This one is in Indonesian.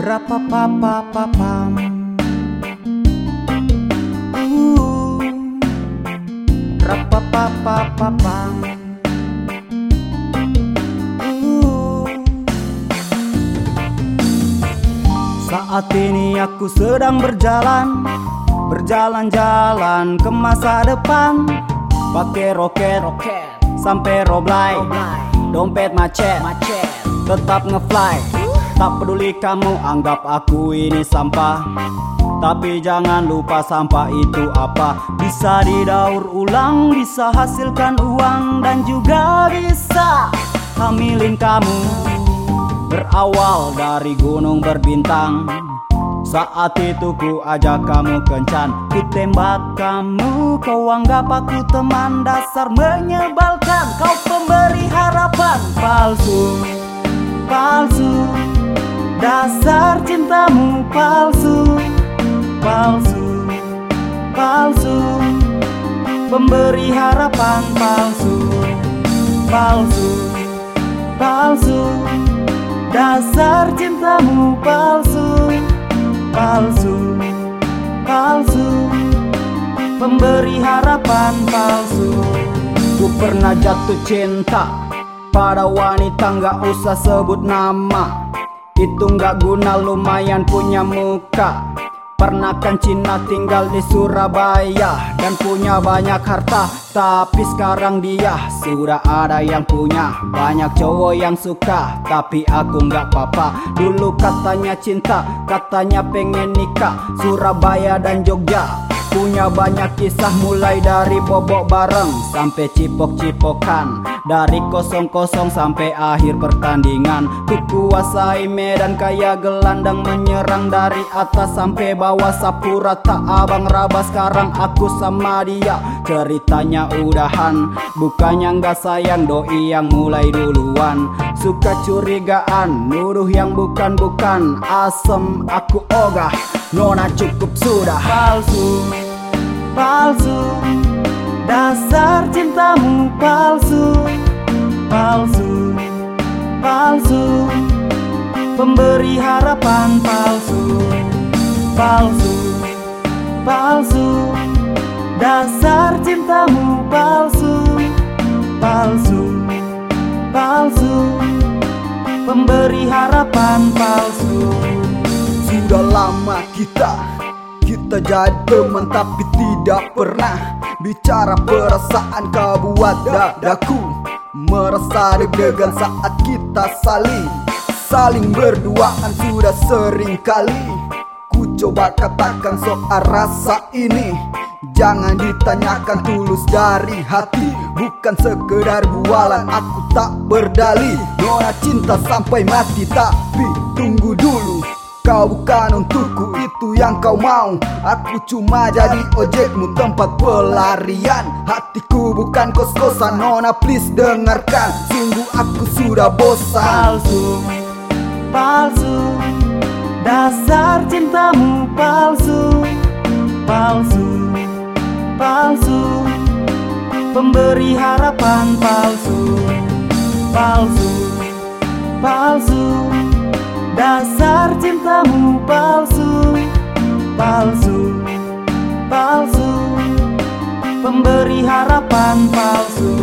Rapapapapapam uh, Rapapapapapam uh. Saat ini aku sedang berjalan Berjalan-jalan ke masa depan. Pakai roket, roket. sampai Roblai. Dompet macet, macet. tetap ngefly Tak peduli kamu anggap aku ini sampah. Tapi jangan lupa sampah itu apa. Bisa didaur ulang, bisa hasilkan uang Dan juga bisa hamilin kamu. Berawal dari gunung berbintang. Saat itu ku ajak kamu kencan. Ku tembak kamu Kau anggap aku teman Dasar. Menyebalkan Kau pemberi harapan. Palsu Palsu Dasar cintamu palsu Palsu Palsu. Pemberi harapan palsu Palsu Palsu. Dasar cintamu palsu palsu, palsu. Pemberi harapan palsu. Ku pernah jatuh cinta Pada wanita nggak usah sebut nama Itu nggak guna lumayan punya muka. Pernah kan Cina tinggal di Surabaya Dan punya banyak harta. Tapi sekarang dia sudah ada yang punya. Banyak cowok yang suka Tapi aku nggak apa-apa. Dulu katanya cinta Katanya pengen nikah. Surabaya dan Jogja Punya banyak kisah mulai dari bobok bareng Sampai cipok-cipokan. Dari kosong-kosong sampai akhir pertandingan. Ku kuasai medan kayak gelandang menyerang Dari atas sampai bawah. Sapu rata abang raba Sekarang aku sama dia. Ceritanya udahan Bukannya nggak sayang doi yang mulai duluan. Suka curigaan Nuduh yang bukan-bukan Asem aku ogah Nona cukup sudah. Palsu Palsu. Dasar cintamu palsu. Palsu Palsu. Pemberi harapan palsu. Palsu Palsu. Dasar cintamu palsu. Palsu Palsu. Pemberi harapan palsu Lama kita. Kita jadi teman tapi tidak pernah Bicara perasaan kau buat dadaku. Merasa deg-degan saat kita saling Saling berduaan sudah sering kali. Ku coba katakan soal rasa ini. Jangan ditanyakan tulus dari hati. Bukan sekedar bualan aku tak berdali Nona cinta sampai mati tapi tunggu dulu Kau bukan untukku itu yang kau mau. Aku cuma jadi ojekmu tempat pelarian. Hatiku bukan kos-kosan Nona please dengarkan. Sungguh aku sudah bosan. Palsu palsu. Dasar cintamu palsu. Palsu palsu. Pemberi harapan palsu. Palsu palsu. Dasar cintamu palsu Palsu, palsu. Pemberi harapan palsu.